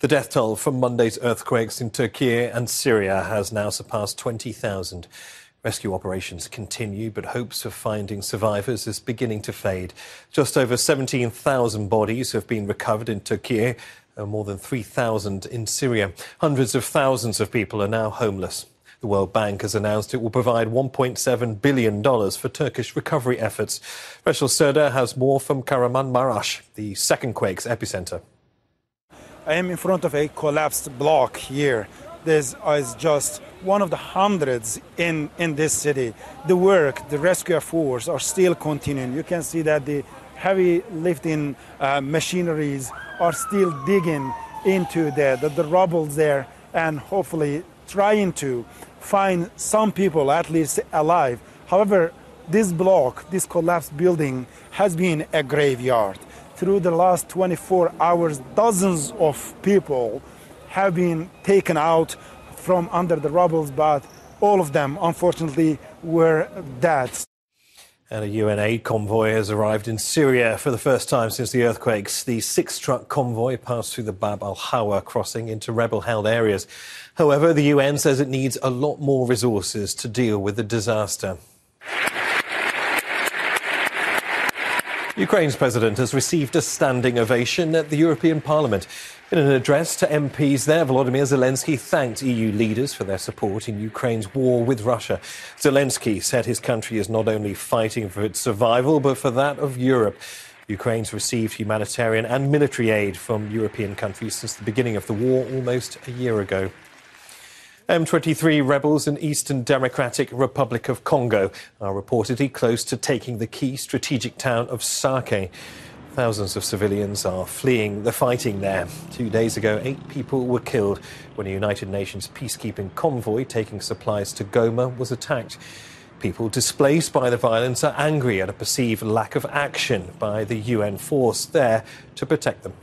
The death toll from Monday's earthquakes in Turkey and Syria has now surpassed 20,000. Rescue operations continue, but hopes of finding survivors is beginning to fade. Just over 17,000 bodies have been recovered in Turkey, and more than 3,000 in Syria. Hundreds of thousands of people are now homeless. The World Bank has announced it will provide $1.7 billion for Turkish recovery efforts. Rachel Serda has more from Kahramanmaraş, the second quake's epicenter. I am in front of a collapsed block here. This is just one of the hundreds in, in this city. The work, the rescue efforts are still continuing. You can see that the heavy lifting uh, machineries are still digging into the, the, the rubble there and hopefully trying to find some people at least alive. However, this block, this collapsed building, has been a graveyard. Through the last 24 hours, dozens of people have been taken out from under the rubble, but all of them, unfortunately, were dead. And a UN aid convoy has arrived in Syria for the first time since the earthquakes. The six truck convoy passed through the Bab al Hawa crossing into rebel held areas. However, the UN says it needs a lot more resources to deal with the disaster. Ukraine's president has received a standing ovation at the European Parliament. In an address to MPs there, Volodymyr Zelensky thanked EU leaders for their support in Ukraine's war with Russia. Zelensky said his country is not only fighting for its survival, but for that of Europe. Ukraine's received humanitarian and military aid from European countries since the beginning of the war almost a year ago. M23 rebels in Eastern Democratic Republic of Congo are reportedly close to taking the key strategic town of Sake. Thousands of civilians are fleeing the fighting there. Two days ago, eight people were killed when a United Nations peacekeeping convoy taking supplies to Goma was attacked. People displaced by the violence are angry at a perceived lack of action by the UN force there to protect them.